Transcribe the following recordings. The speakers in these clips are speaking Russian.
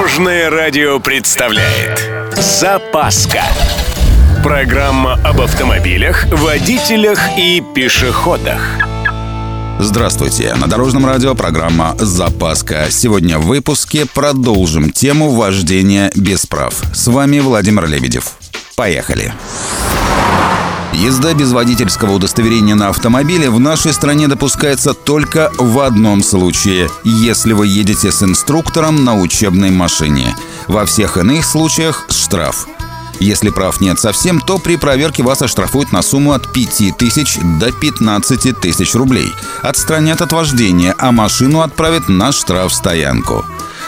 Дорожное радио представляет Запаска Программа об автомобилях, водителях и пешеходах Здравствуйте! На Дорожном радио программа «Запаска». Сегодня в выпуске продолжим тему вождения без прав. С вами Владимир Лебедев. Поехали! Езда без водительского удостоверения на автомобиле в нашей стране допускается только в одном случае, если вы едете с инструктором на учебной машине. Во всех иных случаях штраф. Если прав нет совсем, то при проверке вас оштрафуют на сумму от 5 тысяч до 15 тысяч рублей. Отстранят от вождения, а машину отправят на штрафстоянку.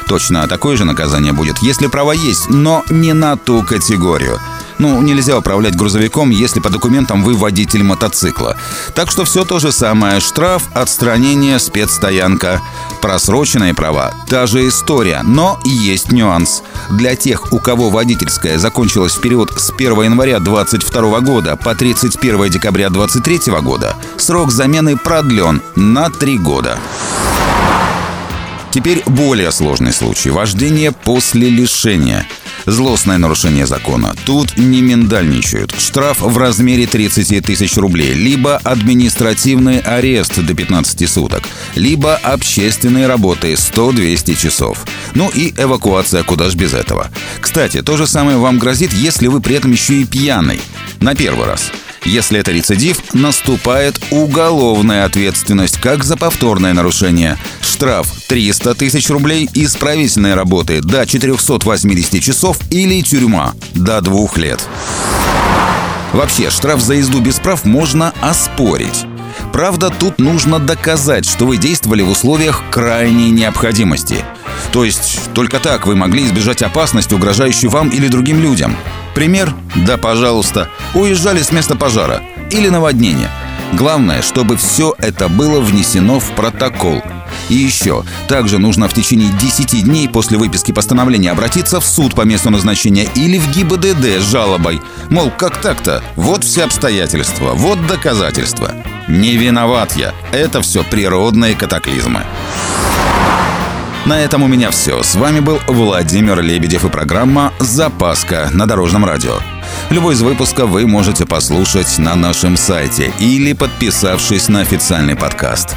Точно такое же наказание будет, если права есть, но не на ту категорию – ну, нельзя управлять грузовиком, если по документам вы водитель мотоцикла. Так что все то же самое. Штраф, отстранение, спецстоянка. Просроченные права – та же история, но есть нюанс. Для тех, у кого водительская закончилась в период с 1 января 2022 года по 31 декабря 2023 года, срок замены продлен на 3 года. Теперь более сложный случай – вождение после лишения – Злостное нарушение закона. Тут не миндальничают. Штраф в размере 30 тысяч рублей, либо административный арест до 15 суток, либо общественные работы 100-200 часов. Ну и эвакуация, куда ж без этого. Кстати, то же самое вам грозит, если вы при этом еще и пьяный. На первый раз. Если это рецидив, наступает уголовная ответственность, как за повторное нарушение. Штраф 300 тысяч рублей, исправительные работы до 480 часов или тюрьма до двух лет. Вообще, штраф за езду без прав можно оспорить. Правда, тут нужно доказать, что вы действовали в условиях крайней необходимости. То есть, только так вы могли избежать опасности, угрожающей вам или другим людям. Пример? Да, пожалуйста. Уезжали с места пожара или наводнения. Главное, чтобы все это было внесено в протокол. И еще, также нужно в течение 10 дней после выписки постановления обратиться в суд по месту назначения или в ГИБДД с жалобой. Мол, как так-то? Вот все обстоятельства, вот доказательства. Не виноват я. Это все природные катаклизмы. На этом у меня все. С вами был Владимир Лебедев и программа «Запаска» на Дорожном радио. Любой из выпусков вы можете послушать на нашем сайте или подписавшись на официальный подкаст.